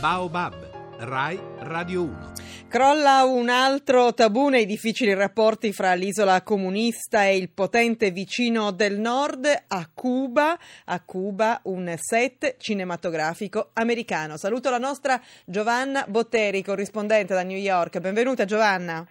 Baobab, Rai Radio 1. Crolla un altro tabù nei difficili rapporti fra l'isola comunista e il potente vicino del nord, a Cuba, a Cuba un set cinematografico americano. Saluto la nostra Giovanna Botteri, corrispondente da New York. Benvenuta Giovanna.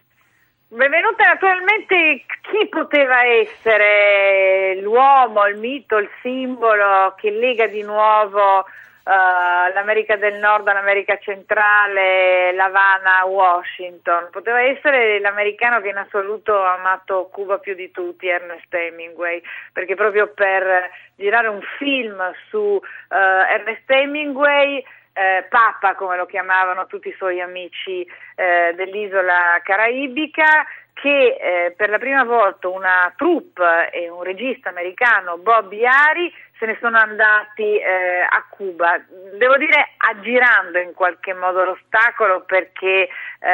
Benvenuta naturalmente chi poteva essere l'uomo, il mito, il simbolo che lega di nuovo Uh, l'America del Nord all'America centrale, l'Havana Washington. Poteva essere l'americano che in assoluto ha amato Cuba più di tutti, Ernest Hemingway, perché proprio per girare un film su uh, Ernest Hemingway eh, Papa, come lo chiamavano tutti i suoi amici eh, dell'isola caraibica, che eh, per la prima volta una troupe e un regista americano, Bobby Ari, se ne sono andati eh, a Cuba, devo dire aggirando in qualche modo l'ostacolo perché eh,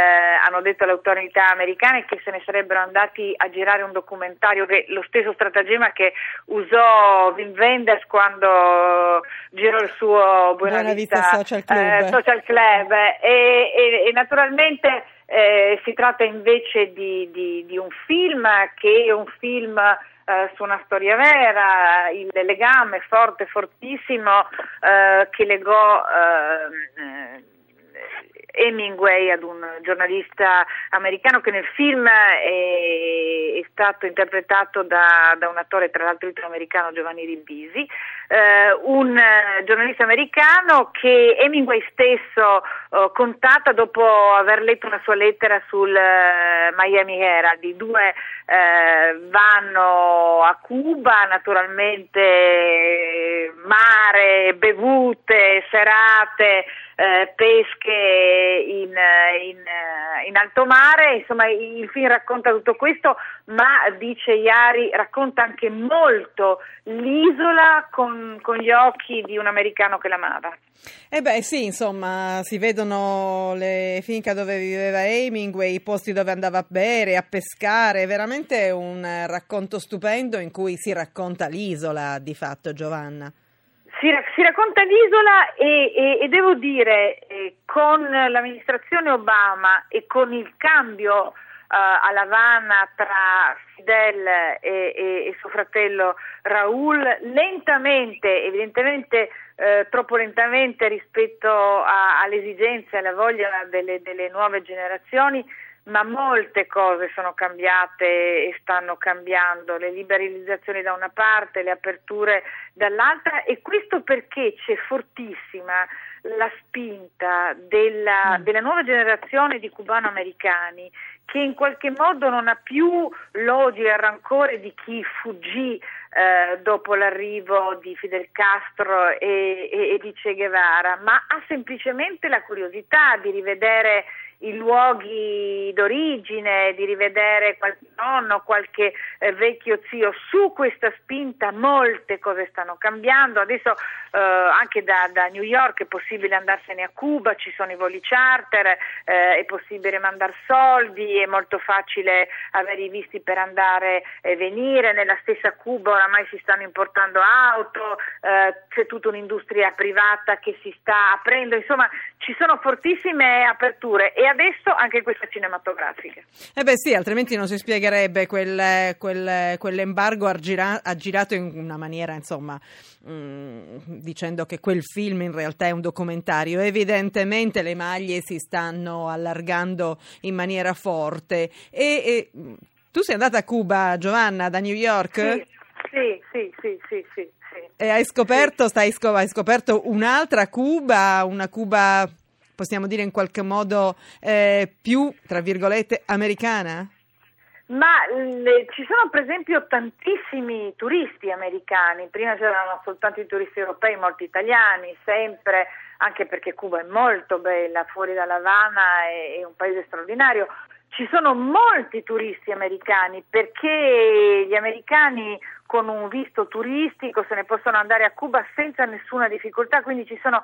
hanno detto alle autorità americane che se ne sarebbero andati a girare un documentario che lo stesso stratagemma che usò Wim Wenders quando girò il suo Buena, Vista, Social Club, eh, Social Club. E, e, e, naturalmente eh, si tratta invece di, di, di un film che è un film eh, su una storia vera, il legame forte, fortissimo eh, che legò eh, Hemingway ad un giornalista americano che nel film è, è stato interpretato da, da, un attore tra l'altro italo-americano Giovanni Ribisi, eh, un giornalista americano che Hemingway stesso eh, contatta dopo aver letto una sua lettera sul eh, Miami Herald. I due eh, vanno a Cuba, naturalmente mare, bevute, serate, eh, pesche in, in, in, alto mare, insomma il film racconta tutto questo, ma dice Iari racconta anche molto l'isola con, con gli occhi di un americano che l'amava. Eh beh sì, insomma, si vedono le finche dove viveva Hemingway, i posti dove andava a bere, a pescare, veramente un racconto stupendo in cui si racconta l'isola di fatto, Giovanna. Si, si racconta l'isola e, e, e devo dire, eh, con l'amministrazione Obama e con il cambio Uh, a Havana tra Fidel e, e, suo fratello Raul, lentamente, evidentemente eh, troppo lentamente rispetto alle esigenze e alla voglia delle, delle nuove generazioni, ma molte cose sono cambiate e stanno cambiando, le liberalizzazioni da una parte, le aperture dall'altra e questo perché c'è fortissima la spinta della, mm. della nuova generazione di cubano-americani che in qualche modo non ha più l'odio e il rancore di chi fuggì eh, dopo l'arrivo di Fidel Castro e, e, e di Che Guevara, ma ha semplicemente la curiosità di rivedere i luoghi d'origine, di rivedere qualche nonno, qualche eh, vecchio zio. Su questa spinta molte cose stanno cambiando. Adesso eh, anche da, da, New York è possibile andarsene a Cuba, ci sono i voli charter, eh, è possibile mandare soldi, è molto facile avere i visti per andare e venire. Nella stessa Cuba oramai si stanno importando auto, eh, c'è tutta un'industria privata che si sta aprendo, insomma ci sono fortissime aperture e adesso anche questa cinematografica. Eh beh sì, altrimenti non si spiegherebbe quel, quel, quell'embargo aggirato in una maniera, insomma, mh, mm, dicendo che quel film in realtà è un documentario. Evidentemente le maglie si stanno allargando in maniera forte. E, e tu sei andata a Cuba, Giovanna, da New York? Sì, sì, sì, sì, sì. sì. E hai scoperto, stai, hai scoperto un'altra Cuba, una Cuba possiamo dire in qualche modo eh, più, tra virgolette, americana? Ma le, ci sono per esempio tantissimi turisti americani, prima c'erano soltanto i turisti europei, molti italiani, sempre, anche perché Cuba è molto bella, fuori dalla Havana è, è un paese straordinario. Ci sono molti turisti americani perché gli americani con un visto turistico se ne possono andare a Cuba senza nessuna difficoltà, quindi ci sono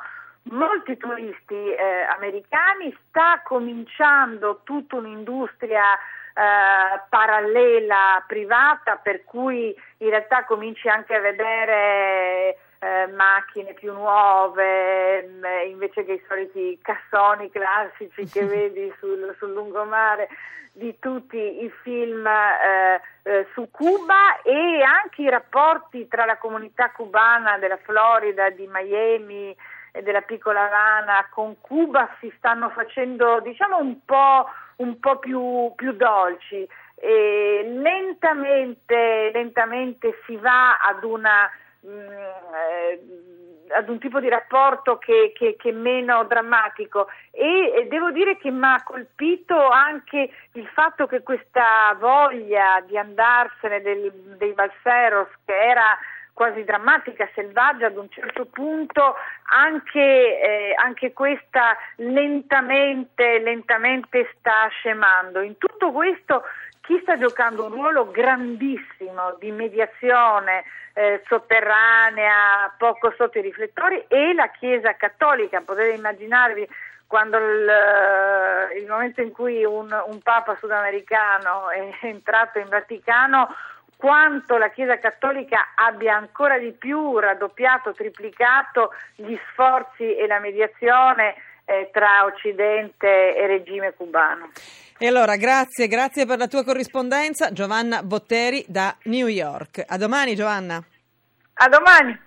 molti turisti eh, americani, sta cominciando tutta un'industria eh, parallela privata per cui in realtà cominci anche a vedere eh, macchine più nuove, mm, invece che i soliti cassoni classici che vedi sul, sul lungomare di tutti i film eh, eh, su Cuba e anche i rapporti tra la comunità cubana della Florida, di Miami e della piccola Havana con Cuba si stanno facendo diciamo un po', un po più, più dolci. E lentamente, lentamente si va ad una mh, mm, eh, ad un tipo di rapporto che, che, che è meno drammatico e, e devo dire che mi ha colpito anche il fatto che questa voglia di andarsene del, dei Balseros che era quasi drammatica, selvaggia ad un certo punto, anche, eh, anche, questa lentamente, lentamente sta scemando. In tutto questo chi sta giocando un ruolo grandissimo di mediazione eh, sotterranea, poco sotto i riflettori, e la Chiesa cattolica. Potete immaginarvi quando il, eh, il momento in cui un, un Papa sudamericano è entrato in Vaticano, quanto la Chiesa Cattolica abbia ancora di più raddoppiato, triplicato gli sforzi e la mediazione eh, tra Occidente e regime cubano. E allora, grazie, grazie per la tua corrispondenza, Giovanna Botteri da New York. A domani, Giovanna. A domani.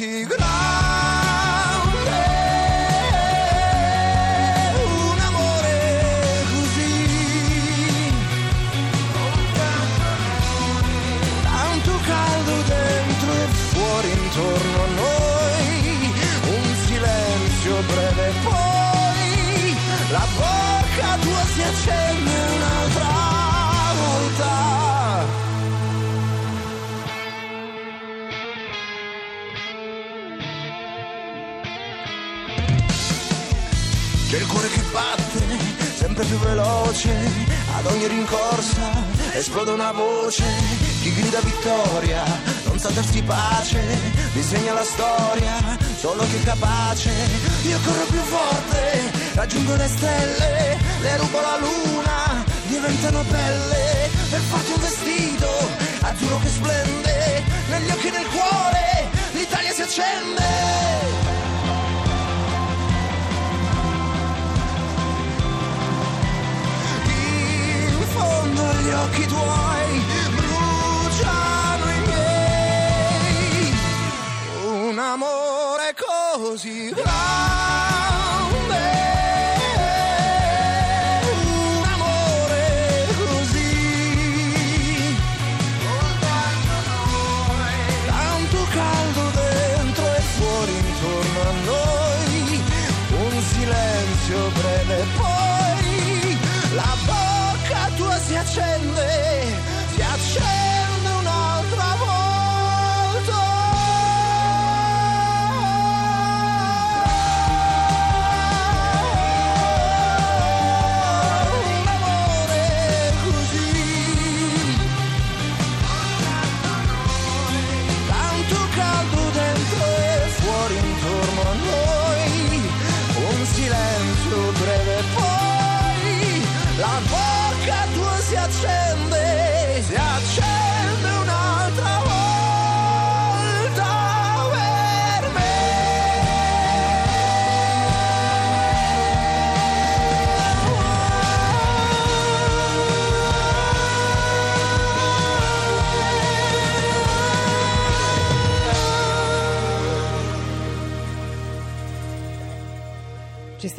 C'è sempre più veloce, ad ogni rincorsa esplode una voce, chi grida vittoria, non sa darsi pace, disegna la storia, solo chi è capace, io corro più forte, raggiungo le stelle, le rubo la luna, diventano belle, per farti un vestito, azzurro che splende, negli occhi del cuore, l'Italia si accende. Così grande.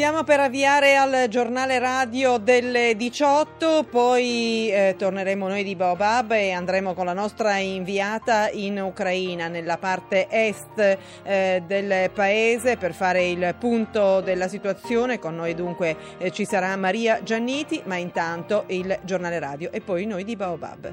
Stiamo per avviare al giornale radio delle 18, poi eh, torneremo noi di Baobab e andremo con la nostra inviata in Ucraina, nella parte est eh, del paese, per fare il punto della situazione. Con noi dunque eh, ci sarà Maria Gianniti, ma intanto il giornale radio e poi noi di Baobab.